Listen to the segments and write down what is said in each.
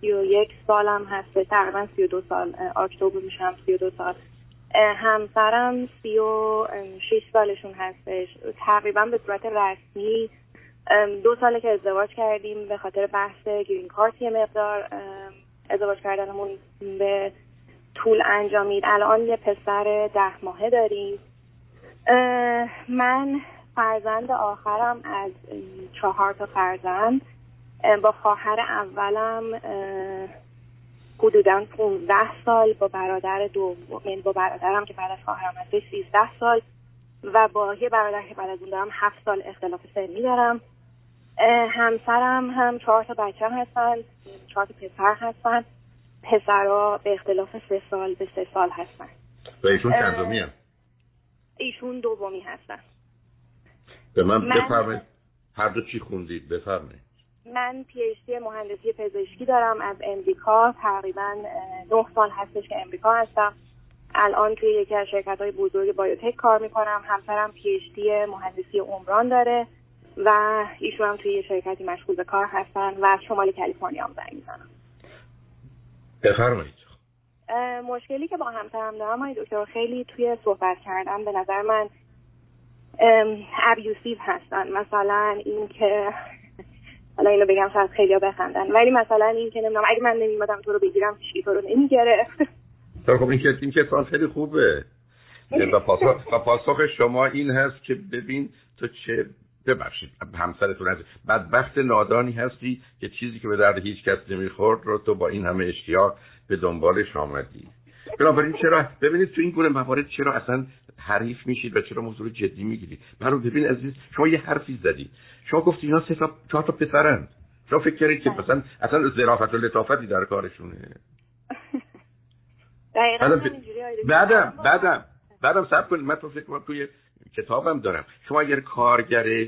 سی و یک سالم هست تقریبا سی و دو سال اکتبر میشم سی و دو سال. همسرم سی و شیش سالشون هستش. تقریبا به صورت رسمی دو ساله که ازدواج کردیم به خاطر بحث گرین کارت یه مقدار ازدواج کردنمون به طول انجامید. الان یه پسر ده ماهه داریم. من فرزند آخرم از چهار تا فرزند. با خواهر اولم حدودا 15 سال با برادر دو یعنی با برادرم که بعد از خواهرم هسته 13 سال و با یه برادر که بعد از اون دارم 7 سال اختلاف سنی دارم. همسرم هم چهار تا بچه هستن چهار تا پسر هستن. پسرها به اختلاف سه سال به سه سال هستن. و ایشون چندمی؟ ایشون دومی هستن. به من, من... بفرمایید هر دو چی خوندید بفرمایید. من پی مهندسی پزشکی دارم از امریکا. تقریبا نه سال هستش که امریکا هستم. الان توی یکی از شرکت های بزرگ بایوتک کار می‌کنم. همسرم پی مهندسی عمران داره و ایشون هم توی یه شرکتی مشغول به کار هستن و شمال کالیفرنیا هم زنگ می‌زنم. بفرمایید. مشکلی که با همسرم دارم های دکتر خیلی توی صحبت کردم به نظر من ابیوسیو هستن. مثلا این که حالا اینو بگم شاید خیلی بخندن. ولی مثلا این که نمی‌دونم اگه من نمیمادم تو رو بگیرم هیچ تو رو نمی‌گرفت خب این که این که خیلی خوبه. و پاسخ, و پاسخ شما این هست که ببین تو چه ببخشید همسرتون هست بدبخت نادانی هستی که چیزی که به درد هیچ کس نمی‌خورد رو تو با این همه اشتیاق به دنبالش آمدی. بنابراین چرا ببینید تو این گونه موارد چرا اصلا حریف میشید و چرا موضوع جدی می‌گیرید من رو ببین عزیز شما یه حرفی زدی. شما گفتی اینا سه تا چهار تا پسرن. شما فکر کردید که بله. مثلا اصلا ظرافت و لطافتی در کارشونه. دقیقاً بعدم بعدم بعدم سب کنید من تو فکر توی کتابم دارم. شما اگر کارگر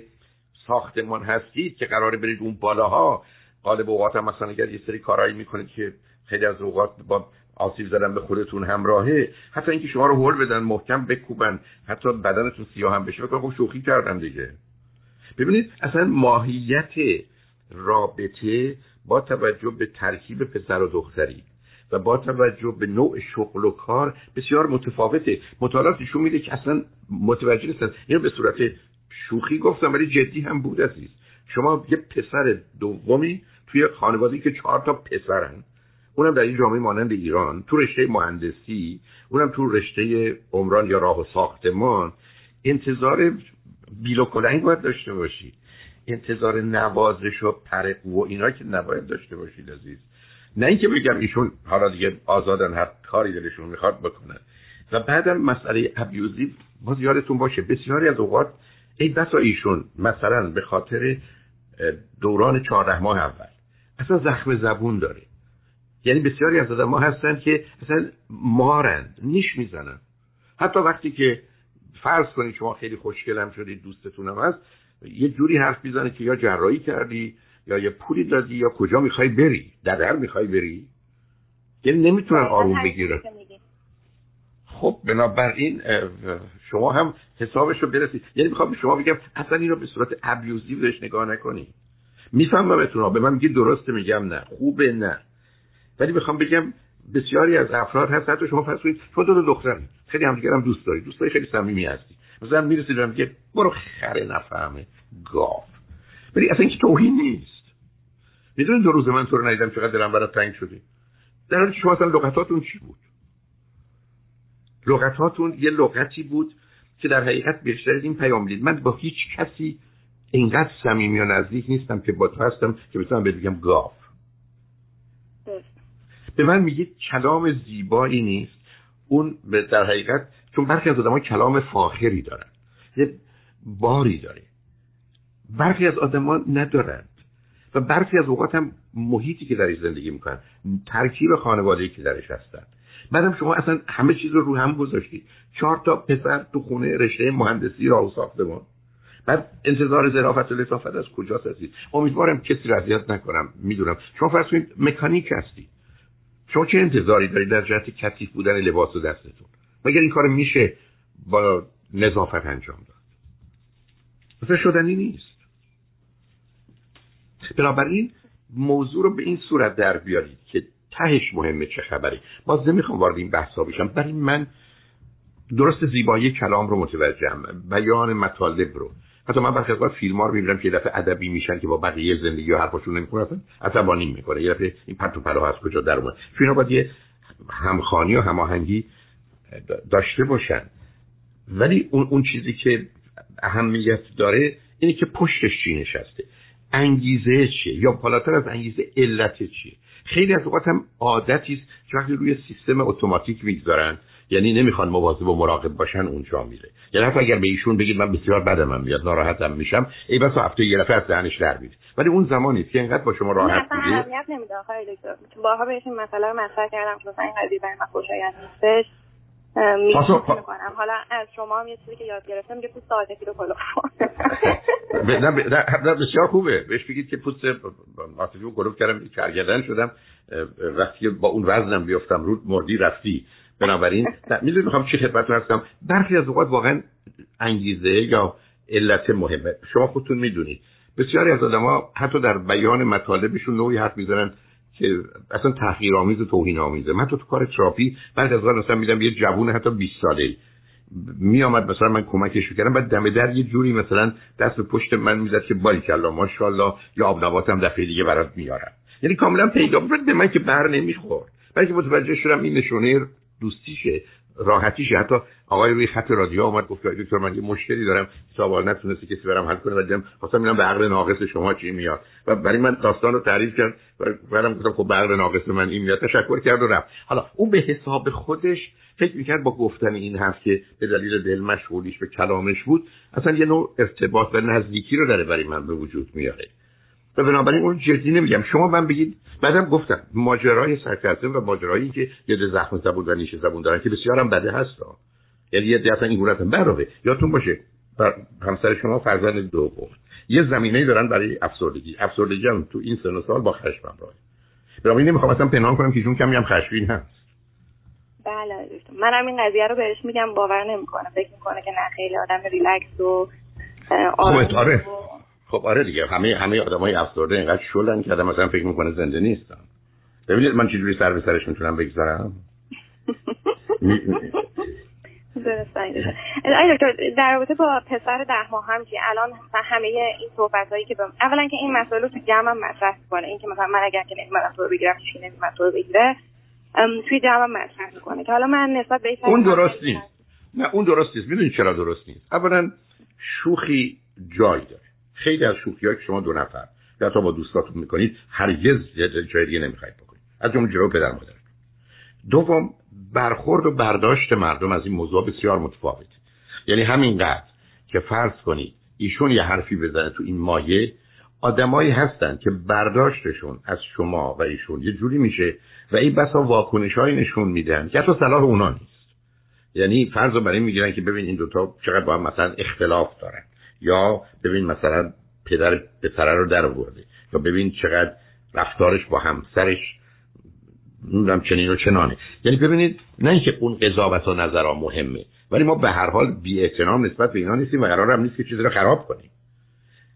ساختمان هستید که قراره برید اون بالاها قالب اوقات هم مثلا اگر یه سری کارهایی می‌کنید که خیلی از اوقات با آسیب زدن به خودتون همراهه. حتی اینکه شما رو هول بدن محکم بکوبن حتی بدنتون سیاه هم بشه خب شوخی کردن دیگه. ببینید اصلا ماهیت رابطه با توجه به ترکیب پسر و دختری و با توجه به نوع شغل و کار بسیار متفاوته. مطالعات نشون میده که اصلا متوجه نیستن. اینو به صورت شوخی گفتم ولی جدی هم بود عزیز. شما یه پسر دومی توی خانواده‌ای که چهار تا پسرن. اونم در این جامعه مانند ایران تو رشته مهندسی اونم تو رشته عمران یا راه و ساختمان انتظار بیل و باید داشته باشید انتظار نوازش و پرق و اینا که نباید داشته باشید عزیز. نه اینکه بگم ایشون حالا دیگه آزادن هر کاری دلشون می‌خواد بکنن. و بعدم مسئله ابیوزیو باز یادتون باشه بسیاری از اوقات ای بسا ایشون مثلا به خاطر دوران چهارده ماه اول اصلا زخم زبون داره. یعنی بسیاری از آدم ما هستن که اصلا مارند نیش می‌زنن. حتی وقتی که فرض کنید شما خیلی خوشگلم شدید دوستتونم هست یه جوری حرف می‌زنه که یا جراحی کردی یا یه پولی دادی یا کجا می‌خوای بری در می‌خوای بری یعنی نمی‌تونن آروم بگیرن. خب بنابراین شما هم حسابش رو برسید. یعنی می‌خوام به شما بگم اصلا این رو به صورت ابیوزیو بهش نگاه نکنی می‌فهمم به من میگی درسته میگم نه. خوبه نه. ولی می‌خوام بگم بسیاری از افراد هست حتی شما فرض کنید شما دو دختر خیلی همدیگه هم دوست داری. دوست داری خیلی صمیمی هستی. مثلا می‌رسید و میگه برو خره نفهمه. گاف ولی اصلا اینکه توهین نیست. می‌دونید دو روز من تو رو ندیدم چقدر دلم برات تنگ شده. در حالی شما اصلا لغتاتون چی بود؟ لغتاتون یه لغتی بود که در حقیقت بیشتر این پیام دید. من با هیچ کسی اینقدر صمیمی و نزدیک نیستم که با تو هستم که بتونم بگم گاف به من میگید کلام زیبایی نیست. اون در حقیقت چون برخی از آدم کلام فاخری دارن. یه باری داره برخی از آدما ندارند و برخی از اوقات هم محیطی که درش زندگی می‌کنن ترکیب خانواده که درش هستن. بعدم شما اصلا همه چیز رو رو هم گذاشتید. چهار تا پسر تو خونه رشته مهندسی راه و ساختمان بعد انتظار ظرافت و لطافت از کجاست هستید امیدوارم کسی رو اذیت نکنم. می‌دونم. شما فرض کنید مکانیک هستید شما چه انتظاری دارید در جهت کثیف بودن لباس و دستتون؟ مگر این کار میشه با نظافت انجام داد؟ مثلا شدنی نیست. بنابراین موضوع رو به این صورت در بیارید که تهش مهمه چه خبری باز نمی‌خوام وارد این بحثا بشم. برای من درست زیبایی کلام رو متوجهم. بیان مطالب رو. حتی من برخی از فیلم ها رو می‌بینم که یه دفعه ادبی میشن که با بقیه زندگی و حرفاشون نمی‌کنه اصلا با نیم می‌کنه. یه دفعه این پرت و پلا از کجا در اومد. اینا باید یه همخانی و هماهنگی داشته باشن. ولی اون, اون چیزی که اهمیت داره اینه که پشتش چی نشسته؟ انگیزه چیه؟ یا بالاتر از انگیزه علت چیه؟ خیلی از اوقات هم عادتی است که وقتی روی سیستم اتوماتیک می‌گذارن یعنی نمی‌خوان مواظب و مراقب باشن اونجا میره. یعنی حتی اگر به ایشون بگید من بسیار بدم میاد ناراحتم میشم ای بس هفته یه دفعه از ذهنش در میره. ولی اون زمانی که اینقدر با شما راحت میگه اهمیت نمیده آقای دکتر. بارها بهش این مسئله رو مطرح کردم که مثلا این قضیه برای من خوشایند نیستش. می‌کنم. حالا از شما هم یه چیزی که یاد گرفتم میگه پوست عاطفی رو کلوف نه بسیار خوبه. بهش بگید که پوست عاطفی رو کلوف کردم کرگردن شدم. وقتی با اون وزنم بیفتم رود مردی رفتی. بنابراین می‌دونی می‌خوام چی خدمتتون هستم برخی از اوقات واقعا انگیزه یا علت مهمه. شما خودتون می‌دونید. بسیاری از آدما حتی در بیان مطالبشون نوعی حرف می‌زنن که اصلا تحقیرآمیز و توهین آمیزه من تو تو کار تراپی بعد از مثلا میدم یه جوون حتی 20 ساله. می آمد مثلا من کمکش می‌کردم بعد دم در یه جوری مثلا دست به پشت من می‌زد که باری کلا ماشاءالله یا آب دفعه دیگه برات میارم. یعنی کاملا پیدا به من که بر نمی‌خورد. بلکه متوجه شدم این نشونه دوستیشه راحتیشه. حتی آقای روی خط رادیو اومد گفت دکتر من یه مشکلی دارم. حساب نتونسته کسی برم حل کنه و دیدم خواستم ببینم به عقل ناقص شما چی میاد. و برای من داستان رو تعریف کرد و بعدم گفتم خب عقل ناقص من این میاد. تشکر کرد و رفت. حالا اون به حساب خودش فکر می‌کرد با گفتن این حرف که به دلیل دل مشغولیش به کلامش بود اصلا یه نوع ارتباط و نزدیکی رو داره برای من به وجود میاره. و بنابراین اون جدی نمیگم. شما من بگید بعدم گفتم ماجرای سرکرزم و ماجرایی که یه زخم زبون و نیش زبون دارن که بسیارم بده هست. یعنی یه اصلا این گونت براوه یادتون باشه همسر شما فرزند دوم یه زمینه دارن برای افسردگی. افسردگی هم تو این سن و سال با خشم همراهه. بنابراین نمی‌خوام اصلا پنهان کنم که ایشون کمی هم خشمگین هست. بله منم این قضیه رو بهش میگم باور نمی‌کنه. فکر می‌کنه که نه خیلی آدم ریلکس و خب آره. خب آره دیگه همه همه آدمای افسرده اینقدر شلن که آدم مثلا فکر می‌کنه زنده نیستن. ببینید من چجوری سر به سرش می‌تونم بگذارم؟ درست آی دکتر. در رابطه با پسر ده ماه هم که الان همه این صحبت هایی که بم... اولا که این مسئله رو تو جمعم مطرح کنه این که مثلا من اگر که نمی‌دونم تو بگیرم چی نمی‌دونم بگیره توی جمعم مطرح می‌کنه که حالا من نسبت به اون درست نیست. نه اون درست نیست. می‌دونی چرا درست نیست؟ اولا شوخی جای داره. خیلی از شوخی که شما دو نفر یا تا با دوستاتون می‌کنید هرگز جای دیگه نمی‌خواید بکنید. از جمله جلو پدر مادر. دوم برخورد و برداشت مردم از این موضوع بسیار متفاوت یعنی همینقدر که فرض کنید ایشون یه حرفی بزنه تو این مایه آدمایی هستند که برداشتشون از شما و ایشون یه جوری میشه و این بسا واکنش های نشون میدن که حتی صلاح اونا نیست. یعنی فرض رو برای می‌گیرن که ببین این دوتا چقدر با هم مثلا اختلاف دارن. یا ببین مثلا پدر پسره رو در آورده یا ببین چقدر رفتارش با همسرش نمی‌دونم چنین و چنانه یعنی ببینید نه اینکه اون قضاوت و نظرها مهمه ولی ما به هر حال بی نسبت به اینا نیستیم و قرار هم نیست که چیزی رو خراب کنیم.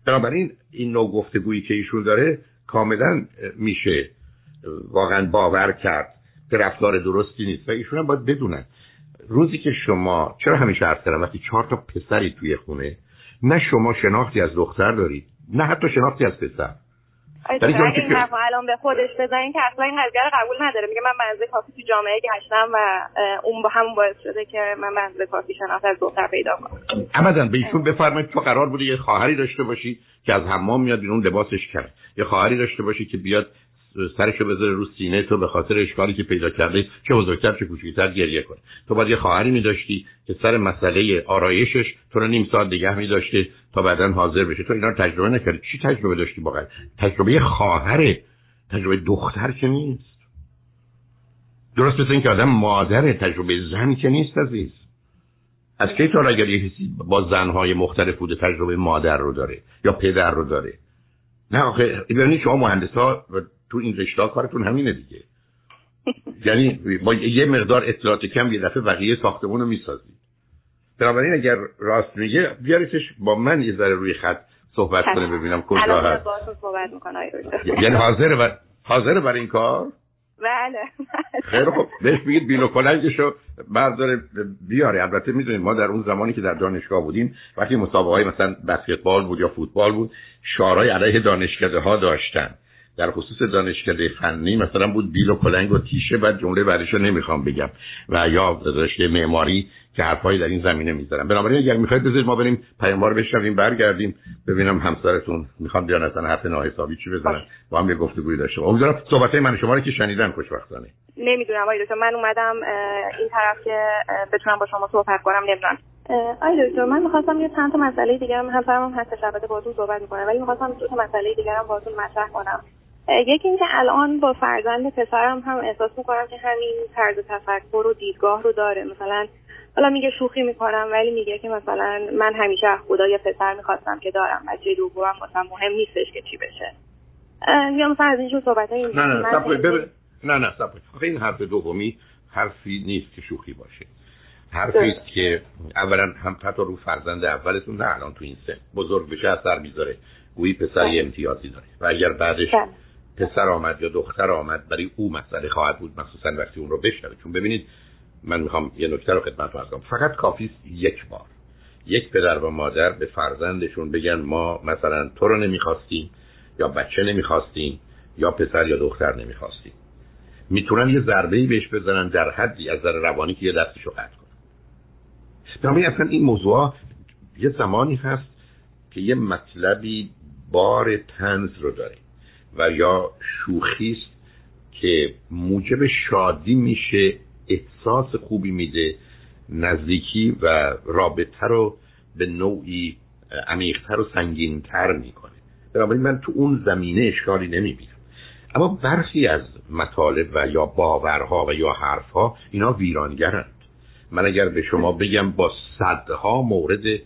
بنابراین این نوع گفتگویی که ایشون داره کاملا میشه واقعا باور کرد که رفتار درستی نیست و ایشون هم باید بدونن. روزی که شما چرا همیشه حرف کردم وقتی چهار تا پسری توی خونه نه شما شناختی از دختر دارید نه حتی شناختی از پسر. ولی این حرف الان به خودش بزنین که اصلا این قضیه رو قبول نداره. میگه من منزل کافی تو جامعه گشتم و اون با همون باعث شده که من منزل کافی شناخت از دختر پیدا کنم. ابدا به ایشون بفرمایید تو قرار بوده یه خواهری داشته باشی که از حمام میاد بیرون لباسش کرد یه خواهری داشته باشی که بیاد سرشو بذاره رو سینه تو به خاطر اشکالی که پیدا کرده چه بزرگتر چه کوچکتر گریه کنه تو باید یه خواهری میداشتی که سر مسئله آرایشش تو رو نیم ساعت نگه میداشته تا بعدا حاضر بشه تو اینا رو تجربه نکردی. چی تجربه داشتی واقعا تجربه خواهره تجربه دختر که نیست. درست مثل اینکه آدم مادر تجربه زن که نیست عزیز. از کی تا اگر یه کسی با زنهای مختلف بوده تجربه مادر رو داره یا پدر رو داره؟ نه آخه ببینید شما مهندس ها تو این رشته کارتون همینه دیگه. یعنی با یه مقدار اطلاعات کم یه دفعه بقیه ساختمون رو می‌سازید بنابراین اگر راست میگه بیاریتش با من یه ذره روی خط صحبت کنه ببینم کجا هست. صحبت یعنی حاضر حاضر برای این کار؟ بله خیلی خوب. بهش بگید بیل و کلنگشو برداره بیاره. البته می‌دونید ما در اون زمانی که در دانشگاه بودیم وقتی مسابقه های مثلا بسکتبال بود یا فوتبال بود شعارهای علیه دانشکده ها داشتن. در خصوص دانشکده فنی مثلا بود بیل و کلنگ و تیشه بعد جمله بعدش رو نمی‌خوام بگم. و یا رشته معماری که حرفایی در این زمینه می‌ذارم. بنابراین اگر می‌خواید بذارید ما بریم پیاموار بشنویم برگردیم ببینم همسرتون. می‌خوام بیان اصلا حرف ناحسابی چی بزنن. با هم یه گفتگوی داشته باشیم. امیدوارم صحبت من شما رو که شنیدن خوشبختانه. نمی‌دونم آقای دکتر من اومدم این طرف که بتونم با شما صحبت کنم نمی‌دونم. آقای دکتر من می‌خواستم یه چند تا مسئله دیگه هم همسرم هم هستش البته باهاتون صحبت می‌کنم ولی می‌خواستم دو تا مسئله دیگه هم باهاتون مطرح کنم. یکی اینکه الان با فرزند پسرم هم احساس می‌کنم که همین طرز تفکر و دیدگاه رو داره. مثلا حالا میگه شوخی می‌کنم ولی میگه که مثلا من همیشه خدا یه پسر می‌خواستم که دارم بچه دومم مثلا مهم نیستش که چی بشه. یا مثلا از اینجور صحبت های نه نه سب نه نه سب این حرف دومی حرفی نیست که شوخی باشه. حرفی است که اولا هم حتی رو فرزند اولتون نه الان تو این سن بزرگ بشه اثر می‌ذاره. گویی پسر یه بله. امتیازی داره. و اگر بعدش بله. پسر آمد یا دختر آمد برای او مسئله خواهد بود مخصوصا وقتی اون رو بشنوه. چون ببینید من می‌خوام یه نکته رو خدمت کنم. فقط کافی یک بار. یک پدر و مادر به فرزندشون بگن ما مثلا تو رو نمی‌خواستیم یا بچه نمی‌خواستیم یا پسر یا دختر نمی‌خواستیم. می‌تونن یه ضربه بهش بزنن در حدی از نظر روانی که یه دستشو قطع کنن. اصلا این موضوع یه زمانی هست که یه مطلبی بار تنز رو داره. و یا شوخی است که موجب شادی میشه احساس خوبی میده نزدیکی و رابطه رو به نوعی عمیقتر و سنگینتر می‌کنه. بنابراین من تو اون زمینه اشکالی نمی‌بینم. اما برخی از مطالب و یا باورها و یا حرفها اینا ویرانگرند. من اگر به شما بگم با صدها مورد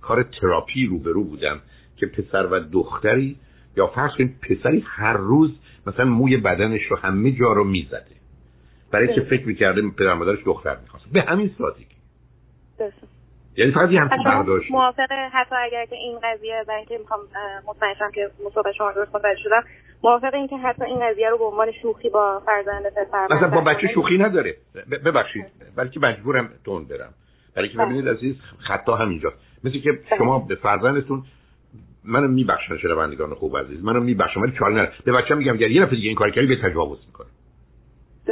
کار تراپی روبرو بودم که پسر و دختری یا فرض کنید پسری هر روز مثلا موی بدنش رو همه جا رو می‌زده. برای که فکر می‌کرده پدر مادرش دختر می‌خواست. به همین سادگی. یعنی فقط یه همچین برداشت موافقه. حتی اگر که این قضیه و اینکه می‌خوام مطمئن که مصابه شما درست متوجه شدم موافق این که حتی این قضیه رو به عنوان شوخی با فرزند پسر مثلا با بچه شوخی نداره. ببخشید. بلکه مجبورم تون برم. برای که. ببینید عزیز خطا همینجا مثل که. شما به فرزندتون منو میبخشن شنوندگان خوب عزیز منو میبخشن ولی چال نه به بچه‌م میگم اگر یه نفر دیگه این کار کردی به تجاوز می‌کنه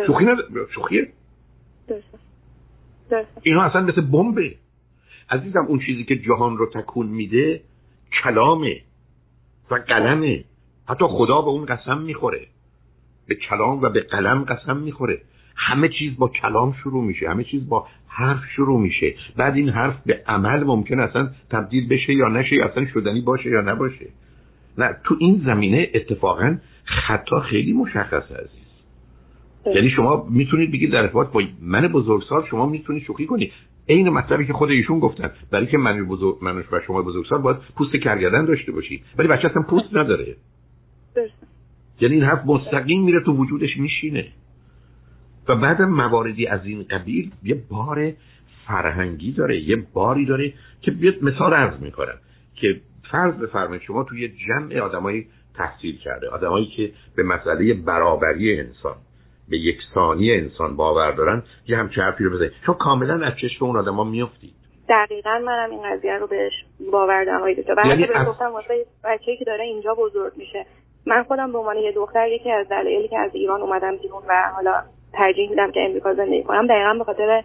شوخی نداره شوخیه؟ اینا اصلا مثل بمبه. عزیزم اون چیزی که جهان رو تکون میده کلامه. و قلمه. حتی خدا به اون قسم می‌خوره. به کلام و به قلم قسم می‌خوره. همه چیز با کلام شروع میشه همه چیز با حرف شروع میشه. بعد این حرف به عمل ممکن اصلا تبدیل بشه یا نشه اصلا شدنی باشه یا نباشه. نه تو این زمینه اتفاقا خطا خیلی مشخص عزیز. یعنی شما می‌تونید بگید در ارتباط با من بزرگسال شما می‌تونید شوخی کنید. عین مطلبی که خود ایشون گفتن برای که من بزرگ من و شما بزرگسال باید پوست کرگدن داشته باشی ولی بچه اصلا پوست نداره. یعنی این حرف مستقیم میره تو وجودش میشینه. و بعد مواردی از این قبیل یه بار فرهنگی داره یه باری داره که بیاد مثال عرض می‌کنم که فرض بفرمایید شما توی جمع آدمایی تحصیل کرده آدمایی که به مسئله برابری انسان به یکسانی انسان باور دارن یه همچه حرفی رو بزنید. چون کاملا از چشم اون آدما میافتید. دقیقا منم این قضیه رو بهش باور دارم. آقای دکتر یعنی از... گفتم واسه بچه‌ای که داره اینجا بزرگ میشه. من خودم به عنوان یه دختر یکی از دلایلی که از ایران اومدم بیرون و حالا ترجیح میدم که امریکا زندگی کنم. دقیقا به خاطر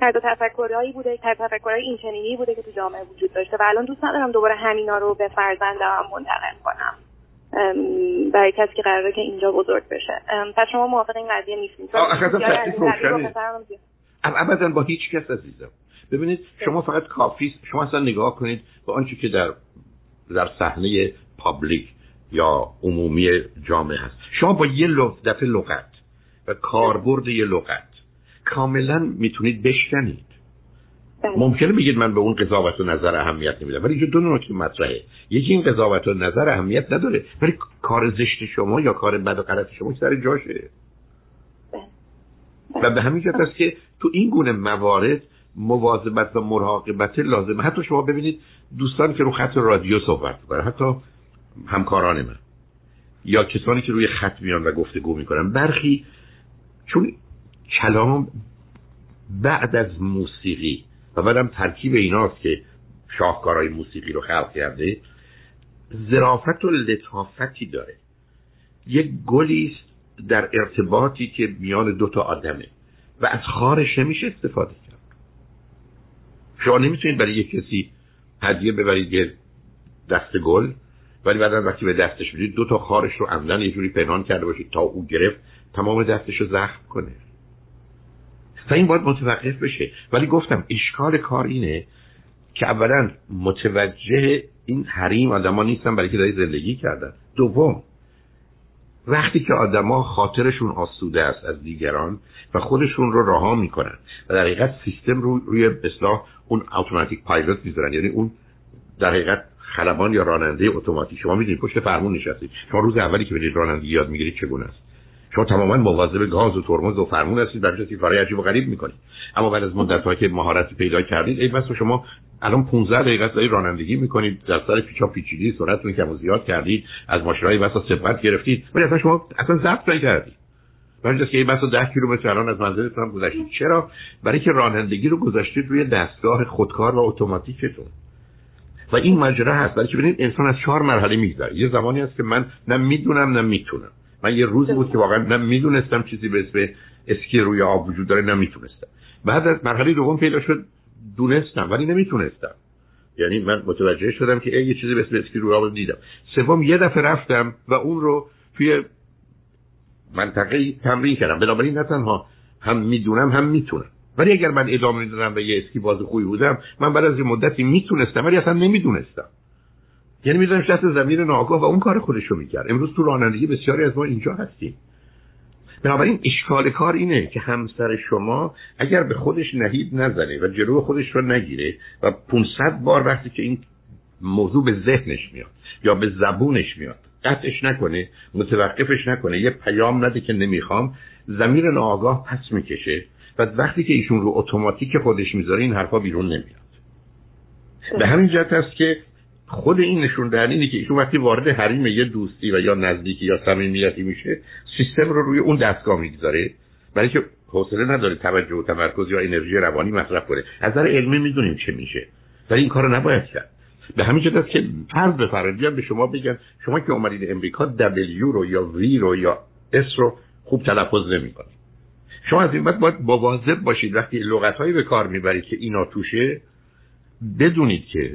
طرز تفکرهایی بوده تفکرهای این چنینی بوده که تو جامعه وجود داشته. و الان دوست ندارم دوباره همینا رو به فرزندم منتقل کنم. برای کسی که قراره که اینجا بزرگ بشه. پس شما موافق این قضیه نیستید ابدا با هیچ کس عزیزم. ببینید شما فقط کافی شما اصلا نگاه کنید به آنچه که در در صحنه پابلیک یا عمومی جامعه هست. شما با یه دفعه لغت و کاربرد یه لغت. کاملا می‌تونید بشکنید. بله. ممکنه بگید من به اون قضاوت و نظر اهمیت نمیدم ولی اینجا دو نکته مطرحه. یکی این قضاوت و نظر اهمیت نداره ولی کار زشت شما یا کار بد و غلط شما سر جاشه. بله. و به همین جهت است که تو این گونه موارد مواظبت و مراقبت لازمه. حتی شما ببینید دوستان که رو خط رادیو صحبت می‌کنن حتی همکاران من یا کسانی که روی خط میان و گفتگو می‌کنن برخی چون کلام بعد از موسیقی و بعدم ترکیب ایناست که شاهکارهای موسیقی رو خلق کرده ظرافت و لطافتی داره. یک گلی در ارتباطی که میان دو تا آدمه و از خارش نمیشه استفاده کرد. شما نمی‌تونید برای یک کسی هدیه ببرید یه دست گل ولی بعدا وقتی به دستش بدید دو تا خارش رو عمدن یه جوری پنهان کرده باشید تا او گرفت تمام دستش رو زخم کنه. و این باید متوقف بشه. ولی گفتم اشکال کار اینه که اولا متوجه این حریم آدما نیستن برای که داری زندگی کردن. دوم وقتی که آدما خاطرشون آسوده است از دیگران و خودشون رو رها می‌کنن و در حقیقت سیستم رو روی اصلاح اون اتوماتیک پایلوت می‌ذارن. یعنی اون در حقیقت خلبان یا راننده اتوماتیک. شما می‌دونید پشت فرمون نشستید. شما روز اولی که برید رانندگی یاد می‌گیرید چگونه است؟ شما تماما مواظب گاز و ترمز و فرمون هستید برای اینکه کارهای عجیب و غریب می‌کنید. اما بعد از مدت که مهارت پیدا کردید ای بس شما الان 15 دقیقه دارید رانندگی می‌کنید در سر پیچا پیچیدی سرعتتون کم زیاد کردید از ماشینای بسا سبقت گرفتید. ولی اصلا شما اصلا ضبط نکردید. برای که این بسا 10 کیلومتر الان از منزلتون گذشتید. چرا؟ برای که رانندگی رو گذاشتید روی دستگاه خودکار و اتوماتیکتون. و این ماجرا هست. برای که ببینید انسان از چهار مرحله میگذره. یه زمانی هست که من نه می‌دونم نه می‌تونم. من یه روزی بود که واقعا نه می‌دونستم چیزی به اسم اسکی روی آب وجود داره نمی‌تونستم. بعد از مرحله دوم پیدا شد دونستم ولی نمی‌تونستم. یعنی من متوجه شدم که یه چیزی به اسم اسکی روی آب دیدم. سوم یه دفعه رفتم و اون رو توی منطقه تمرین کردم. بنابراین نه تنها هم می‌دونم هم می‌تونم. ولی اگر من ادامه می‌دادم و یه اسکی باز خوبی بودم من بعد از یه مدتی می‌تونستم ولی اصلا نمی‌دونستم. یعنی میذارش دست زمین ناگاه و اون کار خودش رو می‌کرد. امروز تو رانندگی بسیاری از ما اینجا هستیم. بنابراین اشکال کار اینه که همسر شما اگر به خودش نهید نزنه و جلو خودش رو نگیره و 500 بار وقتی که این موضوع به ذهنش میاد یا به زبونش میاد قطعش نکنه متوقفش نکنه یه پیام نده که نمی‌خوام زمیر ناآگاه پس می‌کشه و وقتی که ایشون رو اتوماتیک خودش می‌ذاره این حرفا بیرون نمیاد. به همین جهت است که خود این نشون دهنده اینه که ایشون وقتی وارد حریم یه دوستی و یا نزدیکی یا صمیمیتی میشه سیستم رو روی اون دستگاه می‌گذاره. برای که حوصله نداره توجه و تمرکز یا انرژی روانی مصرف کنه. از نظر علمی می‌دونیم چه میشه. ولی این کارو نباید کرد. به همین جهت که فرض بفرمایید به شما بگن شما که اومدید امریکا دبلیو رو یا وی رو یا اس رو خوب تلفظ نمی‌کنید شما از این بعد باید مواظب باشید. وقتی لغتهایی به کار می‌برید که اینا توشه بدونید که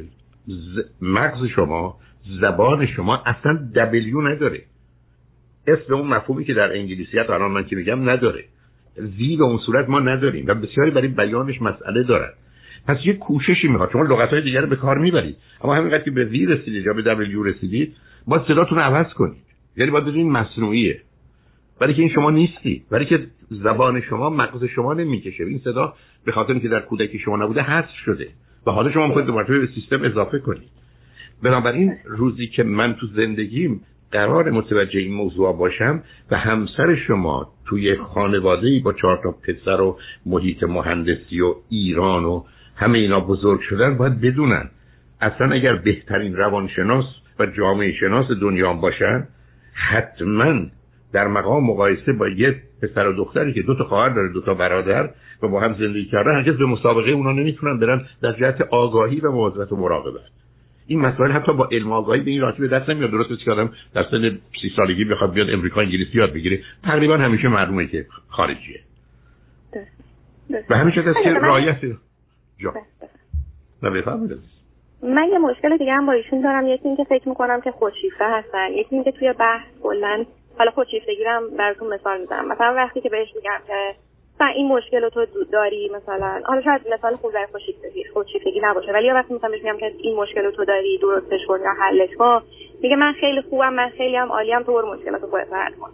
مغز شما زبان شما اصلا دبلیو نداره. اسم اون مفهومی که در انگلیسی هست الان من که میگم نداره. زی به اون صورت ما نداریم و بسیاری برای بیانش مسئله دارن. پس یه کوششی می‌خواد. شما لغت های دیگر به کار می‌برید. اما همینقدر که به زی رسیدید یا به دبلیو رسیدید با صداتون عوض کنید. یعنی باید بدونید مصنوعیه. برای که این شما نیستی. برای که زبان شما مغز شما نمی‌کشه. این صدا به خاطر اینکه در کودکی شما نبوده حذف شده. و حالا شما می‌خواید دوباره به سیستم اضافه کنید. بنابراین روزی که من تو زندگیم قرار متوجه این موضوع باشم و همسر شما توی خانواده با چهار تا پسر و محیط مهندسی و ایران و همه اینا بزرگ شدن باید بدونن. اصلا اگر بهترین روانشناس و جامعه شناس دنیا باشن حتما در مقام مقایسه با یه پسر و دختری که دو تا خواهر داره دو تا برادر و با هم زندگی کردن هرگز به مسابقه اونا نمی‌تونن برن در جهت آگاهی و مواظبت و مراقبت. این مسائل حتی با علم آگاهی به این راحتی به دست نمیاد. درست که آدم در سن سی سالگی بخواد بیاد امریکا انگلیسی یاد بگیره. تقریبا همیشه معلومه که خارجیه. به همین شده که رایت جا. من یه مشکل دیگه هم با ایشون دارم. یکی اینکه فکر می‌کنم که خودشیفته هستن. یکی اینکه توی بحث کلا حالا خودشیفتگی هم براتون مثال می‌زنم. مثلا وقتی که بهش میگم که این مشکل رو تو داری؟ مثلا. حالا شاید مثال خوب در خودشیفتگی نباشه. ولی یا وقتی مثلا بهش میگم که این مشکل رو تو داری درستش کن یا حلش کن. میگه من خیلی خوبم من خیلی هم عالیم تو برو مشکلاتو خودت حل کن.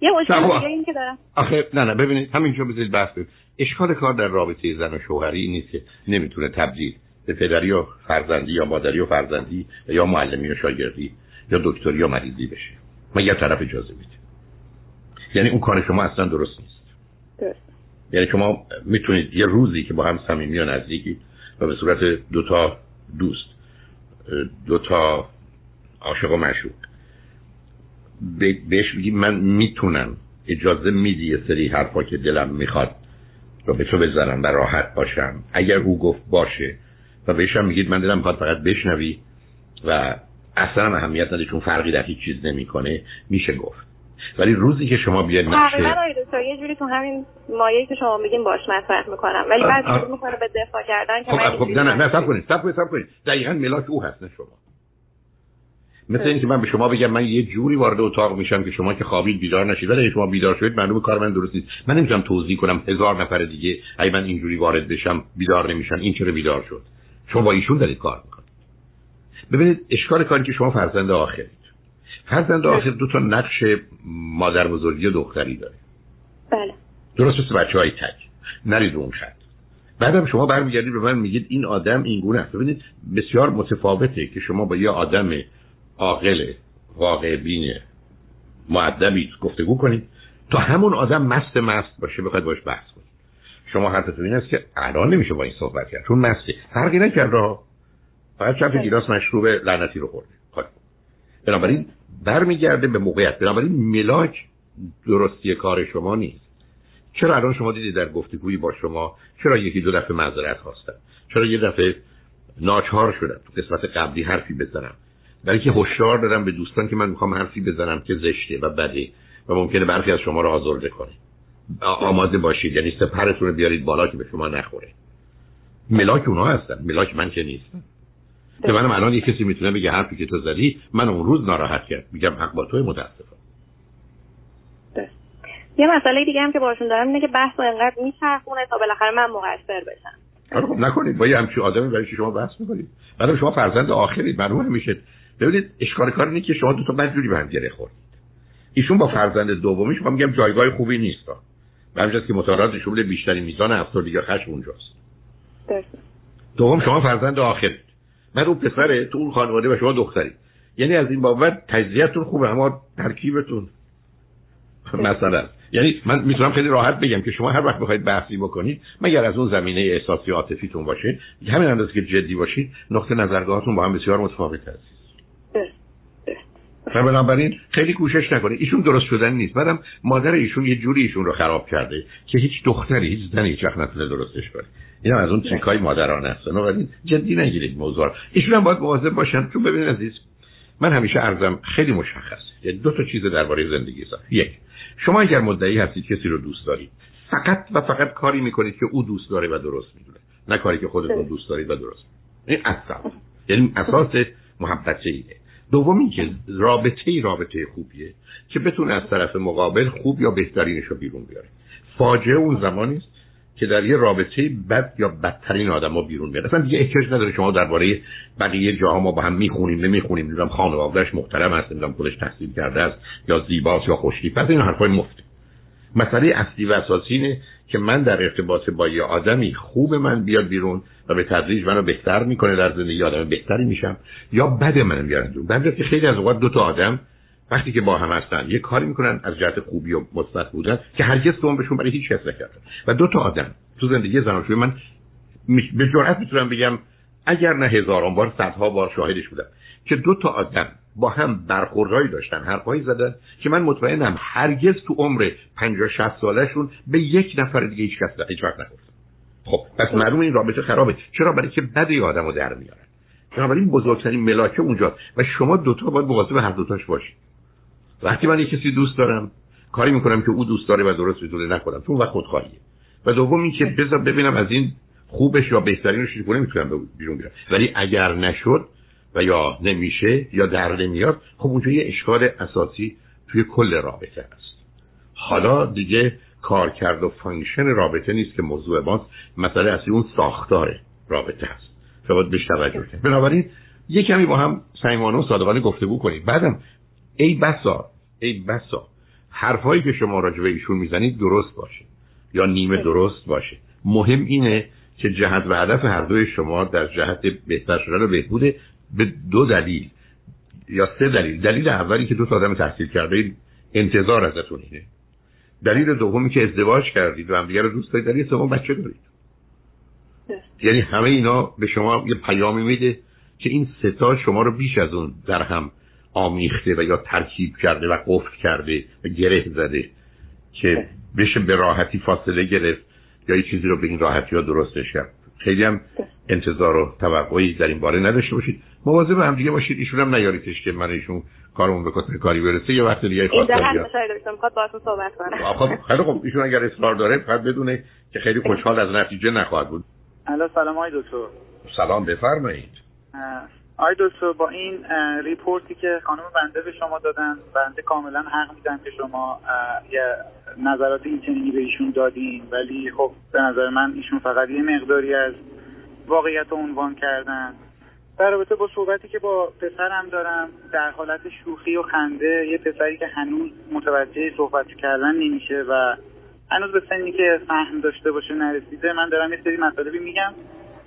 یه مشکل دیگه این که دارم. آخه نه نه ببینید همینجا بذارید بحث اشکال کار در رابطه زن و شوهری نیست که نمی‌تونه تبدیل به پدری و فرزندی یا مادری و فرزندی یا معلمی و شاگردی یا دکتری یا مریضی بشه. یه طرف اجازه میده یعنی اون کار شما اصلا درست نیست. یعنی شما می‌تونید یه روزی که با هم صمیمی و نزدیکی و به صورت دو تا دوست دو تا عاشق و مشهور بهش بگی من می‌تونم. اجازه میدی یه سری حرفا که دلم می‌خواد رو به تو بزنم و راحت باشم. اگر او گفت باشه و بهشم میگید من دلم می‌خواد فقط بشنوی و اصلا اهمیت نداره چون فرقی در هیچ چیز نمی‌کنه میشه گفت. ولی روزی که شما بیاید نقشه یه جوری تو همین مایه که شما میگین باش مطرح می‌کنم. ولی بعد شروع می‌کنه به دفاع کردن که خب خب نه نه نه سب کنید سب کنید سب کنید. دقیقاً ملاک او هست نه شما. مثل اینکه من به شما بگم من یه جوری وارد اتاق میشم که شما که خوابید بیدار نشید. ولی شما بیدار شدید معلومه کار من درست نیست. من نمی‌تونم توضیح کنم هزار نفر دیگه اگه من اینجوری وارد بشم بیدار نمیشن این چرا بیدار شد؟ شما با ایشون دارید کار می‌کنید. ببینید اشکال کاری که شما فرزند آخرید. فرزند آخر دو تا نقش مادر بزرگی و دختری داره. بله. درست مثل بچه های تک. نرید اون خط. بعدم شما برمیگردید به من میگید این آدم این گونه است. ببینید بسیار متفاوته که شما با یه آدم عاقل واقع بین معدبی گفتگو کنید تا همون آدم مست مست باشه بخواید باش بحث کنید. شما حرفتون این است که الان نمیشه با این صحبت کرد. چون مسته. فرقی نکرد را فقط چند گیلاس مشروب لعنتی رو خورده. خب. بنابراین برمیگرده به موقعیت. بنابراین ملاک درستی کار شما نیست. چرا الان شما دیدید در گفتگویی با شما چرا یکی دو دفعه معذرت خواستن؟ چرا یه دفعه ناچار شدن تو قسمت قبلی حرفی بزنم؟ برای که هشدار دادم به دوستان که من می‌خوام حرفی بزنم که زشته و بده و ممکنه برخی از شما رو آزرده کنه. آماده باشید. یعنی سپرتون رو بیارید بالا که به شما نخوره. ملاک اونها هستن. ملاک من که نیستم. که منم الان یه کسی می‌تونه بگه حرفی که تو زدی من اون روز ناراحت کرد میگم حق با توی متاسفم. یه مسئله دیگه هم که باشون دارم اینه که بحث رو انقدر میچرخونه تا بالاخره من مقصر بشم. آره خب نکنید. با یه همچین آدمی برای شما بحث می‌کنید. بعد شما فرزند آخرید معلومه میشه. ببینید اشکال کار اینه که شما دو تا بدجوری به هم گره خوردید. ایشون با فرزند دومیش من میگم جایگاه خوبی نیست. به همین که مطالعات نشون بیشتری میزان افسردگی خشم اونجاست. دوم شما فرزند آخرید من اون پسره تو اون خانواده و شما دختری یعنی از این بابت تجزیه‌تون خوبه اما ترکیبتون مثلا یعنی من می‌تونم خیلی راحت بگم که شما هر وقت بخواید بحثی بکنید مگر از اون زمینه احساسی عاطفیتون باشه همین اندازه که جدی باشید نقطه نظرگاهتون با هم بسیار متفاوت هست و بنابراین خیلی کوشش نکنید. ایشون درست شدن نیست. بعدم مادر ایشون یه جوری ایشون رو خراب کرده که هیچ دختری هیچ زنی هیچ وقت نتونه درستش کنه. این از اون تریکای مادرانه است. بنابراین جدی نگیرید موضوع ایشون هم باید مواظب باشن. چون ببینید عزیز من همیشه ارزم خیلی مشخص. یه دو تا چیز درباره زندگی است یک شما اگر مدعی هستید کسی رو دوست دارید فقط و فقط کاری می‌کنید که او دوست داره و درست می‌دونه. نه کاری که خودتون دوست دارید و درست. این اصلا یعنی اساس محبت ایه دوم که رابطه ای رابطه خوبیه که بتونه از طرف مقابل خوب یا بهترینش رو بیرون بیاره. فاجعه اون زمانی است که در یه رابطه بد یا بدترین آدم ها بیرون میاد اصلا دیگه احتیاج نداره شما درباره بقیه جاها ما با هم می‌خونیم نمی‌خونیم. می‌دونم خانوادهش محترم هست نمی‌دونم خودش تحصیل کرده است یا زیباست یا خوشتیپ پس این حرفای مفته مسئله اصلی و اساسی اینه که من در ارتباط با یه آدمی خوب من بیاد بیرون و به تدریج منو بهتر می‌کنه در زندگی آدم بهتری میشم یا بد من بیارن بیرون. که خیلی از اوقات دو تا آدم وقتی که با هم هستن یه کاری می‌کنن از جهت خوبی و مثبت بودن که هرگز دوم بهشون برای هیچ کس نکردن و دو تا آدم تو زندگی زناشویی من به جرئت می‌تونم بگم اگر نه هزاران بار صدها بار شاهدش بودم که دو تا آدم با هم برخوردهایی داشتن حرفایی زدن که من مطمئنم هرگز تو عمر 50 60 سالشون به یک نفر دیگه هیچ کس هیچ وقت نگفتن خب پس معلوم این رابطه خرابه. چرا؟ برای که بد آدمو در میارن. بنابراین بزرگترین ملاکه اونجا و شما دوتا باید مواظب هر دوتاش باشید. وقتی من یک کسی دوست دارم کاری می‌کنم که او دوست داره و درست می‌تونه نکنم. چون وقت خودخواهیه. و دوم این که بذار ببینم از این خوبش یا بهترینش رو می‌تونم بیرون بیارم. ولی اگر نشد و یا نمیشه یا در نمیاد خب اونجا یه اشکال اساسی توی کل رابطه است حالا دیگه کار کرد و function رابطه نیست که موضوع ماست مسئله اصلی اون ساختار رابطه است که باید بهش توجه بنابراین یه کمی با هم صمیمانه و صادقانه گفتگو کنید بعدم ای بسا ای بسا حرفهایی که شما راجع به ایشون می‌زنید درست باشه یا نیمه درست باشه. مهم اینه که جهت و هدف هر دوی شما در جهت بهتر شدن و بهبود به دو دلیل یا سه دلیل. دلیل اولی که دو تا آدم تحصیل کرده انتظار ازتون اینه. دلیل دومی که ازدواج کردید و همدیگه رو دوست دارید دلیل سوم بچه دارید. یعنی همه اینا به شما یه پیامی میده که این ستا شما رو بیش از اون در هم آمیخته و یا ترکیب کرده و قفل کرده و گره زده که بشه به راحتی فاصله گرفت یا یه چیزی رو به این راحتی ها درستش کرد. خیلی هم انتظار و توقعی در این باره نداشته باشید. مواظب هم دیگه باشید ایشون هم نیاریدش که من ایشون کارمون به کتک کاری برسه یه وقت دیگه خواست بیاد صحبت کنم. خب خیلی خب ایشون اگر اصرار داره فقط بدونه که خیلی خوشحال از نتیجه نخواهد بود. الو سلام آقای دکتر. سلام بفرمایید. آقای دکتر با این report ی که خانم بنده به شما دادن بنده کاملا حق میدم که شما یه نظرات این به ایشون دادین ولی خب به نظر من ایشون فقط یه مقداری از واقعیت رو عنوان کردن. در رابطه با صحبتی که با پسرم دارم در حالت شوخی و خنده یه پسری که هنوز متوجه صحبت کردن نمیشه و هنوز به سنی که فهم داشته باشه نرسیده من دارم یه سری مطالبی میگم.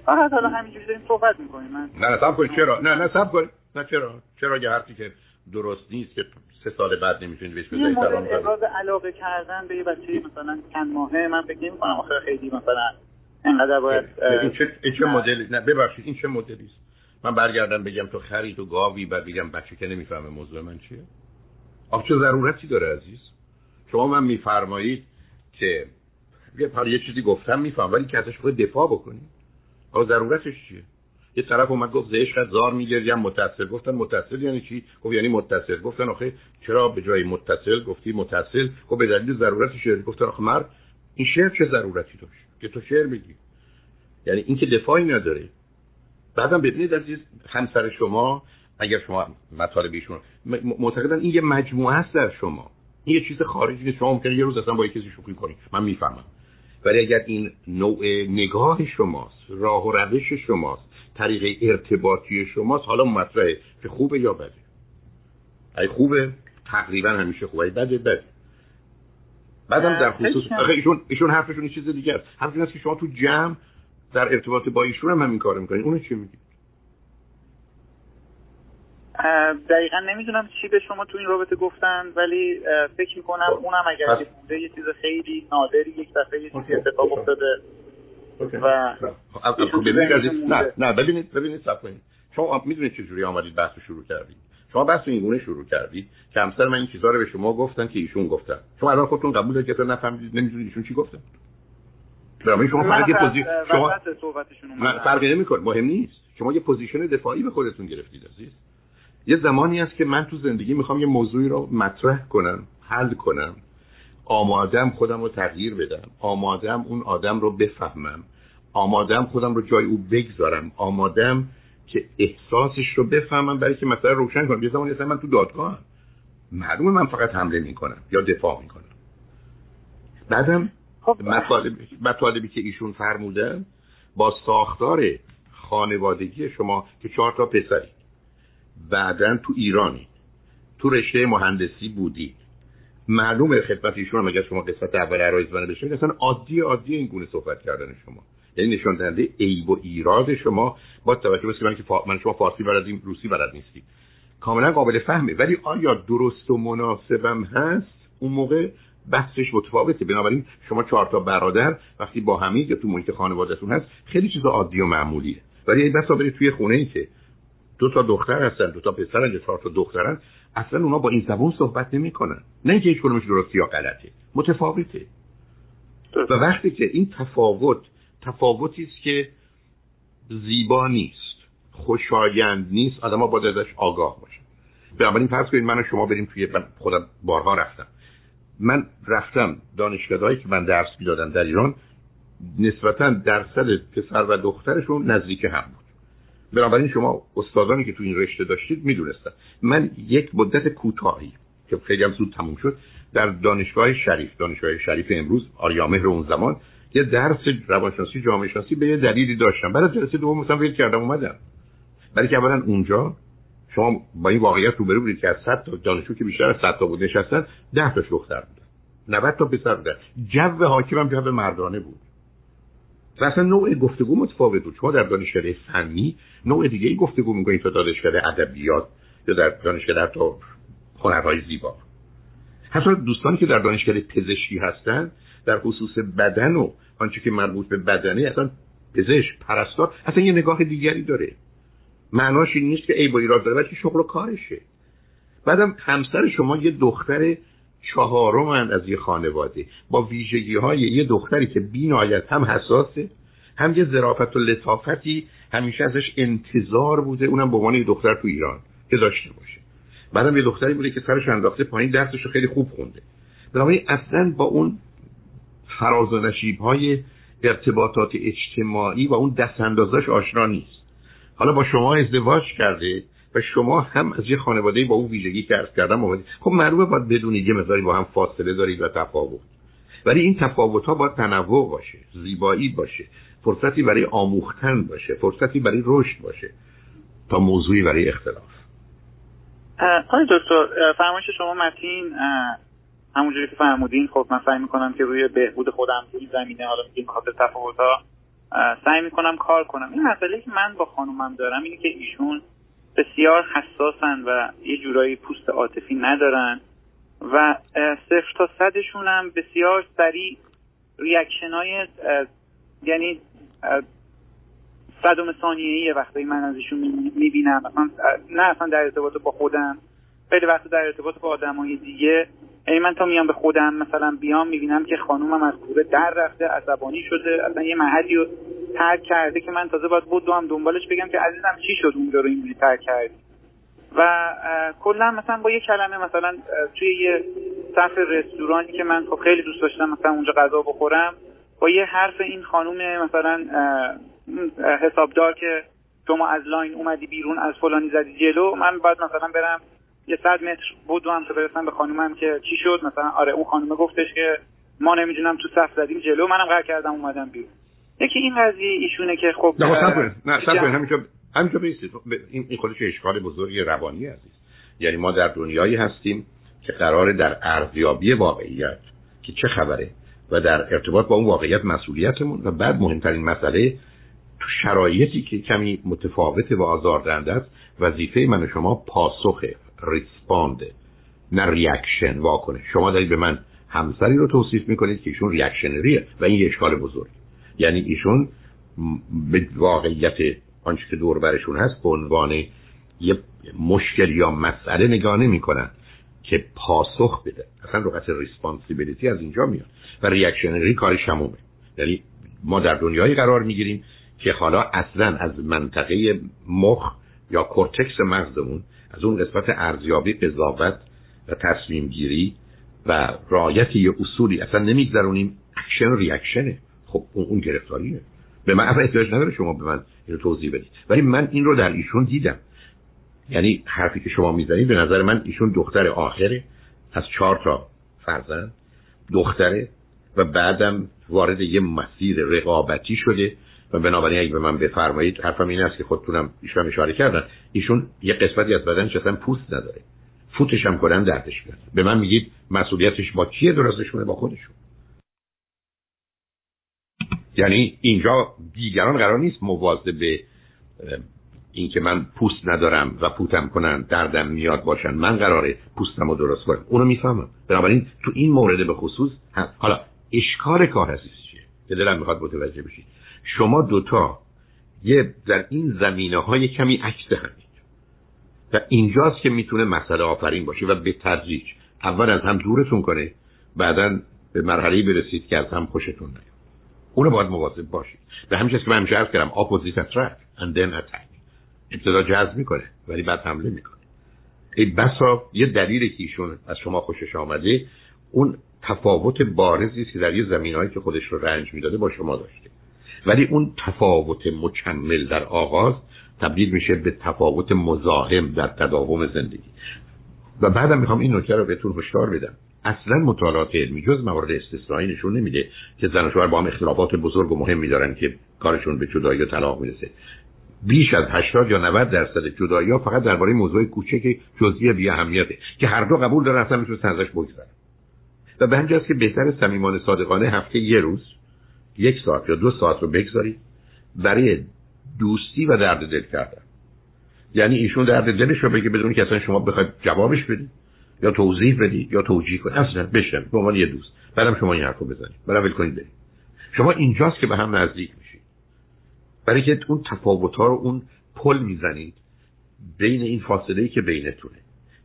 فقط حالا همینجوری داریم صحبت می‌کنیم. من نه نه سب چرا؟ نه نه سب کنید. نه چرا؟ چرا یه حرفی که درست نیست که سه سال بعد نمی‌تونید بهش بزنید سلام ابراز علاقه کردن به یه بچه مثلا چند ماهه من فکر نمی‌کنم آخه خیلی مثلا انقدر باید این چه این چه مدلی؟ نه ببخشید این چه مدلی است؟ من برگردم بگم تو خری تو گاوی بعد بگم بچه که نمی‌فهمه موضوع من چیه. آخه چه ضرورتی داره عزیز؟ شما من میفرمایید که پر یه چیزی گفتم میفهم ولی که ازش دفاع بکنید. آقا ضرورتش چیه؟ یه طرف اومد گفت زهش زار میگردیم متصل گفتن متصل یعنی چی؟ گفت یعنی متصل گفتن آخه چرا به جای متصل گفتی متصل گفت به دلیل ضرورت شعر گفتن آخه مرد این شعر چه ضرورتی داشت؟ که تو شعر بگی یعنی این که دفاعی نداره. بعدم ببینید عزیز همسر شما اگر شما مطالب ایشون معتقدن این یه مجموعه است در شما. این یه چیز خارجی که شما ممکنه یه روز اصلا با یکی شوخی کنید. من می‌فهمم. ولی اگر این نوع نگاه شماست راه و روش شماست طریق ارتباطی شماست حالا مطرحه که خوبه یا بده؟ ای خوبه. تقریبا همیشه خوبه. ای بده بده. بعدم در خصوص ایشون ایشون حرفشون یه چیز دیگه است. حرف این است که شما تو جمع در ارتباط با ایشون هم همین کار می‌کنین اون چی میگید دقیقا نمی‌دونم چی به شما تو این رابطه گفتن ولی فکر می‌کنم خب. اونم اگر بوده یه چیز خیلی نادری یک دفعه یه چیزی اتفاق افتاده و خب، نه نه ببینید ببینید صف کنید. شما می‌دونید چجوری آمدید بحث رو شروع کردید. شما بحث این گونه شروع کردید که همسر من این چیزا رو به شما گفتن که ایشون گفتن. شما الان خودتون قبول دارید که نفهمیدید نمی‌دونید ایشون چی گفتن؟ برای شما فقط یه position شما فرقی نمی‌کنه مهم نیست. شما یه position دفاعی به خودتون گرفتید عزیز. یه زمانی است که من تو زندگی می‌خوام یه موضوعی رو مطرح کنم حل کنم. آمادم خودم رو تغییر بدم. آمادم اون آدم رو بفهمم. آمادم خودم رو جای او بگذارم. آمادم که احساسش رو بفهمم برای که مثلا روشن کنم. یه زمانی اصلا من تو دادگاهم. معلومه من فقط حمله می‌کنم یا دفاع می‌کنم. بعدم خب. مطالبی, مطالبی که ایشون فرمودن با ساختار خانوادگی شما که چهار تا پسری. بعدا تو ایرانی. تو رشته مهندسی بودی. معلومه خدمت ایشون اگر شما قسمت اول عرایز بنده بشید اصلا عادی عادی این گونه صحبت کردن شما. یعنی نشان دهنده عیب و ایراد شما با توجه به که من شما فارسی بلدیم روسی بلد نیستی کاملا قابل فهمه. ولی آیا درست و مناسبم هست؟ اون موقع بحثش متفاوته. بنابراین شما چهار تا برادر وقتی با همید یا تو محیط خانوادهتون هست خیلی چیز عادی و معمولیه. ولی این بسا برید توی خونه ای که دو تا دختر هستن دو تا پسرن یا چهار تا دخترن اصلا اونا با این زبون صحبت نمی‌کنن. نه اینکه هیچ کدومش درست یا غلطه. متفاوته. و وقتی که این تفاوت تفاوتی است که زیبا نیست خوشایند نیست آدم باید ازش آگاه باشه بنابراین فرض کنید من و شما بریم توی من خودم بارها رفتم. من رفتم دانشگاهایی که من درس می‌دادم در ایران نسبتا درصد پسر و دخترشون نزدیک هم بود. بنابراین شما استادانی که تو این رشته داشتید می‌دونستن من یک مدت کوتاهی که خیلی هم زود تموم شد در دانشگاه شریف دانشگاه شریف امروز آریامهر اون زمان یه درس روانشناسی جامعه شناسی به یه دلیلی داشتم. بعد جلسه دوم مثلا ویل کردم اومدم. برای که اولا اونجا شما با این واقعیت روبرو بودید که از 100 تا دانشجو که بیشتر از 100 تا بود نشستن 10 تا دختر بودن. 90 تا پسر بودن. جو حاکم جو مردانه بود. و اصلا نوع گفتگو متفاوت بود. شما در دانشکده فنی نوع دیگه گفتگو می‌کنید تا دانشکده ادبیات یا در دانشکده حتی هنرهای زیبا. حتی دوستانی که در دانشگاه پزشکی هستن در خصوص بدن و آنچه که مربوط به بدنه اصلا پزشک پرستار اصلا یه نگاه دیگری داره. معناش این نیست که ای با ایراد داره بلکه شغل و کارشه. بعدم همسر شما یه دختر چهارم از یه خانواده. با ویژگی های یه دختری که بینایت هم حساسه هم یه ظرافت و لطافتی همیشه ازش انتظار بوده. اونم به عنوان یه دختر تو ایران که داشته باشه. بعدم یه دختری بوده که سرش انداخته پایین درسش رو خیلی خوب خونده. بنابراین اصلا با اون فراز و نشیب های ارتباطات اجتماعی و اون دست آشنا نیست. حالا با شما ازدواج کرده و شما هم از یه خانواده با اون ویژگی که عرض کردم اومدید خب معلومه باید بدونید یه مقداری با هم فاصله دارید و تفاوت. ولی این تفاوت ها باید تنوع باشه زیبایی باشه فرصتی برای آموختن باشه فرصتی برای رشد باشه تا موضوعی برای اختلاف. آقای دکتر فرمایش شما متین همونجوری که فرمودین خب من سعی می‌کنم که روی بهبود خودم توی زمینه حالا میگیم خاطر تفاوت سعی می‌کنم کار کنم. این مسئله که من با خانومم دارم اینه که ایشون بسیار حساسن و یه جورایی پوست عاطفی ندارن و صفر تا صدشون هم بسیار سریع reaction های یعنی صدم ثانیه یه وقتی من از ایشون می‌بینم. مثلا نه اصلا در ارتباط با خودم خیلی وقت در ارتباط با آدمای دیگه یعنی من تا میام به خودم مثلا بیام می‌بینم که خانومم از کوره در رفته عصبانی شده اصلا یه محلی رو ترک کرده که من تازه باید بود هم دنبالش بگم که عزیزم چی شد اونجا رو اینجوری ترک کردی؟ و کلا مثلا با یه کلمه مثلا توی یه صف رستورانی که من خب خیلی دوست داشتم مثلا اونجا غذا بخورم با یه حرف این خانوم مثلا حسابدار که شما از لاین اومدی بیرون از فلانی زدی جلو من باید مثلا برم یه صد متر هم تا برسم به خانومم که چی شد؟ مثلا آره اون خانومه گفتش که ما نمی‌دونم تو صف زدیم جلو منم قرار کردم اومدم بیرون. یکی این قضیه ایشونه که خب نه نه صبر همینجا همینجا بیستید این این خودش اشکال بزرگی روانی عزیز یعنی ما در دنیایی هستیم که قراره در ارزیابی واقعیت که چه خبره و در ارتباط با اون واقعیت مسئولیتمون. و بعد مهمترین مسئله تو شرایطی که کمی متفاوت و آزاردهنده است وظیفه من و شما پاسخه. respond نه reaction واکنش نه شما دارید به من همسری رو توصیف می‌کنید که ایشون reactionary ه و این یه اشکال بزرگ. یعنی ایشون به واقعیت آنچه که دور برشون هست به عنوان یه مشکل یا مسئله نگاه نمی‌کنن که پاسخ بده. اصلا لغت responsibility از اینجا میاد. و reactionary کار شومه. یعنی ما در دنیایی قرار می‌گیریم که حالا اصلا از منطقه مخ یا کورتکس مغزمون از اون قسمت ارزیابی قضاوت و تصمیم گیری و رعایت یه اصولی اصلا نمیگذرونیم. action reaction ه خب اون گرفتاریه. به من اصلا احتیاج نداره شما به من اینو توضیح بدید. ولی من این رو در ایشون دیدم. یعنی حرفی که شما می‌زنید به نظر من ایشون دختر آخره. از چهار تا فرزند. دختره و بعدم وارد یه مسیر رقابتی شده. و بنابراین اگه به من بفرمایید حرفم این است که خودتونم ایشون اشاره کردن. ایشون یه قسمتی از بدنش اصلا پوست نداره. فوتش هم کنن دردش میاد. به من میگید مسئولیتش با کیه درستشونه؟ با خودشون. یعنی اینجا دیگران قرار نیست مواظب به اینکه من پوست ندارم و پوتم کنن دردم میاد باشن. من قراره پوستم رو درست کنم. اونو می‌فهمم. بنابراین تو این مورد به خصوص هم. حالا اشکار کار هستی چیه؟ که دلم می‌خواد متوجه بشید. شما دوتا یه در این زمینه های کمی عکس همید و اینجاست که می‌تونه مسئله آفرین باشه و به تدریج اول از هم دورتون کنه بعدا به مرحله برسید که از هم خوشتون نیاد. اونو باید مواظب باشید. به همین که من همیشه عرض کردم opposite attract and then attack. ابتدا جذب می‌کنه ولی بعد حمله می‌کنه. ای بسا یه دلیلی که ایشون از شما خوشش آمده اون تفاوت بارزی که در یه زمینه‌هایی که خودش رو رنج می‌داده با شما داشته. ولی اون تفاوت مکمل در آغاز تبدیل میشه به تفاوت مزاحم در تداوم زندگی. و بعدم می‌خوام این نکته رو بهتون هشدار بدم. اصلا مطالعات علمی جز موارد استثنایی نشون نمیده که زن و شوهر با هم اختلافات بزرگ و مهمی دارن که کارشون به جدایی و طلاق می‌رسه. بیش از 80 یا 90 درصد جدایی ها فقط درباره موضوع کوچک جزئی بی اهمیته که هر دو قبول دارن اصلا می‌تونن ازش بگذرن. و به همجاست که بهتر صمیمانه صادقانه هفته یه روز یک ساعت یا دو ساعت رو بگذارید برای دوستی و درد دل کردن. یعنی ایشون درد دلش رو بگه بدون که اصلا شما بخواید جوابش بدید یا توضیح بدی یا توجیه کنی اصلا بشن به عنوان یه دوست. بعدم شما این حرفو بزنید. بعدم ول کنید برید. شما اینجاست که به هم نزدیک میشید. برای که اون تفاوت ها رو اون پل می‌زنید بین این فاصله ای که بینتونه.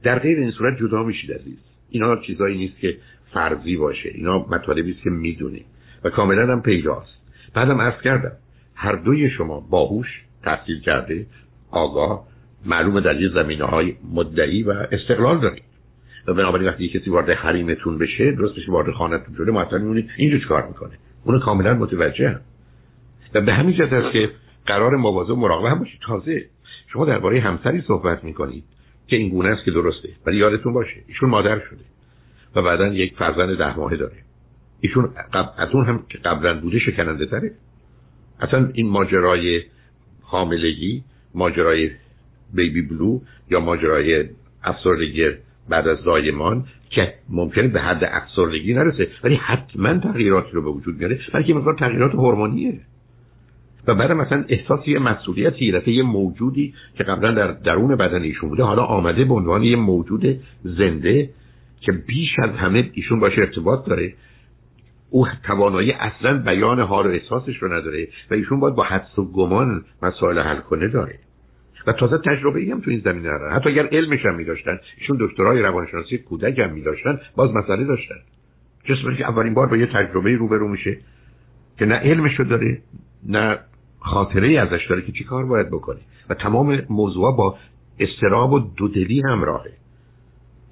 در غیر این صورت جدا میشید عزیز. اینا چیزایی نیست که فرضی باشه. اینا مطالبی است که می‌دونید و کاملا هم پیداست. بعدم عرض کردم هر دوی شما باهوش تحصیل کرده آگاه معلوم در یه زمینه های مدعی و استقلال دارید. و بنابراین وقتی کسی وارد حریمتون بشه درست بشه وارد خانهتون شده مثلا میمونید اینجا کار می‌کنه. اونو کاملا متوجه هم. و به همین جهت است که قرار مواظب مراقبه هم باشید. تازه شما درباره همسری صحبت می‌کنید که این گونه است که درسته ولی یادتون باشه ایشون مادر شده و بعدا یک فرزند ده ماهه داره. ایشون قبل هم که قبلا بوده شکننده تره. اصلا این ماجرای حاملگی ماجرای بیبی بلو یا ماجرای افسردگی بعد از زایمان که ممکنه به حد افسردگی نرسه ولی حتما تغییراتی رو به وجود میاره بلکه مقدار تغییرات هورمونیه. و بعد مثلا احساس یه مسئولیتی یه موجودی که قبلا در درون بدن ایشون بوده حالا آمده به عنوان یه موجود زنده که بیش از همه ایشون باشه ارتباط داره. او توانایی اصلا بیان حال و احساسش رو نداره و ایشون باید با حدس و گمان مسائل حل کنه داره. و تازه تجربه ای هم تو این زمینه دارن. حتی اگر علمش هم میداشتن ایشون دکترای روانشناسی کودک هم میداشتن باز مسئله داشتن. کسی که اولین بار با یه تجربه روبرو میشه که نه علمش رو داره نه خاطره ای ازش داره که چی کار باید بکنه. و تمام موضوع با استراب و دودلی همراهه.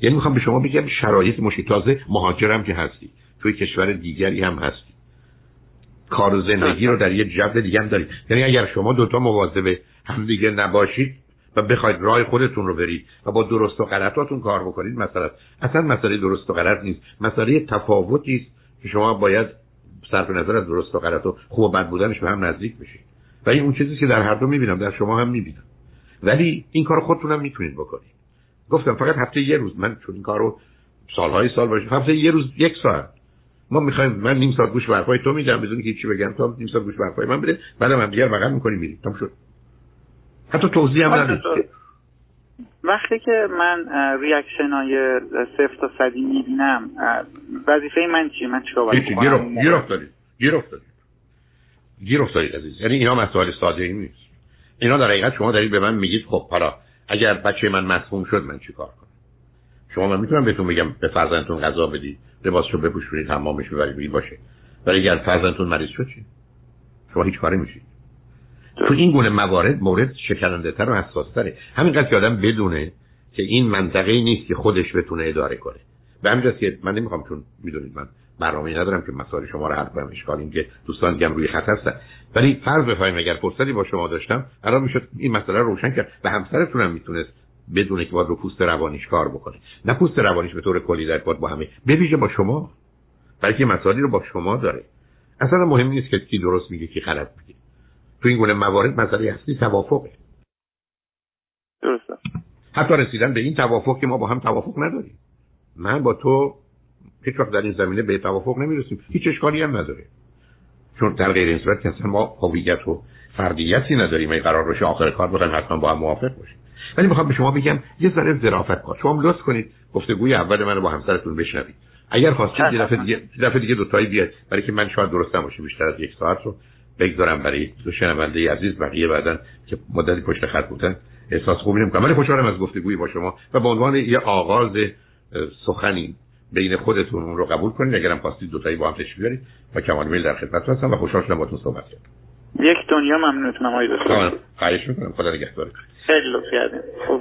یعنی می‌خوام به شما بگم شرایط مشکل تازه مهاجرم که هستی. توی کشور دیگری هم هستی کار و زندگی رو در یه جو دیگه هم دارید. یعنی اگر شما دوتا مواظب هم دیگه نباشید و بخواید راه خودتون رو برید و با درست و غلطاتون کار بکنید مثلا اصلا مسئله درست و غلط نیست. مسئله تفاوتی است که شما باید صرف نظر از درست و غلط و خوب و بد بودنش به هم نزدیک بشید. و این اون چیزی که در هر دو می‌بینم در شما هم می‌بینم. ولی این کار خودتون هم می‌تونید بکنید. گفتم فقط هفته یه روز. من چون این کارو سالهای سال باشه هفته یه روز یک ساعت. ما می‌خوایم من نیم ساعت گوش برفای تو میدم بدون که چی بگم. تو نیم ساعت گوش برفای من بده. بعدم هم دیگر بغل می‌کنیم میریم تمام شد. حتی توضیح هم ندید وقتی که من ریاکشن های صفر تا صدی می‌بینم وظیفه من چیه؟ من چیکار باید گیر افتادید گیر افتادید گیر افتادید عزیز. یعنی اینا مسائل ساده ای نیست. اینا در حقیقت شما دارید به من میگید خب حالا اگر بچه من مسموم شد من چیکار شما من می‌تونم بهتون بگم به فرزندتون غذا بدید لباسشو بپوشونید تمامش ببرید باشه. ولی اگر فرزندتون مریض شد چی؟ شما هیچ کاری میشید تو این گونه موارد مورد شکننده تر و حساس تره همینقدر که آدم بدونه که این منطقه نیست که خودش بتونه اداره کنه. به همین که من نمی‌خوام چون می‌دونید من برنامه ندارم که مسائل شما رو حرف کنم اشکال این که دوستان دیگه روی خط هستن. ولی فرض بفرمایید اگر فرصتی با شما داشتم الان می‌شد این مسئله رو روشن کرد به همسرتون هم می‌تونست بدونه که باید رو پوست روانیش کار بکنه. نه پوست روانیش به طور کلی در با همه. بویژه با شما. بلکه مسائلی رو با شما داره. اصلا مهم نیست که کی درست میگه کی غلط میگه. تو این گونه موارد مسئله اصلی توافقه. درسته. حتی رسیدن به این توافق که ما با هم توافق نداریم. من با تو هیچ وقت در این زمینه به توافق نمی‌رسیم. هیچ اشکالی هم نداره. چون در غیر این صورت که ما هویت و فردیتی نداریم. ای قرار باشه آخر کار بخوایم حتما با هم موافق باشیم. ولی می‌خوام به شما بگم یه ذره ظرافت کار شما لطف کنید گفتگوی اول منو با همسرتون بشنوید. اگر خواستید یه دفعه دیگه دفعه دیگه دو تایی بیاد برای که من شاید درست نباشه بیشتر از یک ساعت رو بگذارم برای دو شنونده عزیز. بقیه بعدن که مدتی پشت خط بودن احساس خوبی نمی‌کنم. ولی خوشحالم از گفتگوی با شما و به عنوان یه آغاز سخنی بین خودتون اون رو قبول کنید. اگرم خواستید دو تایی با هم تشریف بیارید با کمال میل در خدمت هستم و خوشحال شدم باهاتون صحبت کردم. یک دنیا ممنونتونم آقای دکتر. خواهش می‌کنم. خدا نگهدارتون خیلی لطف کردین. خب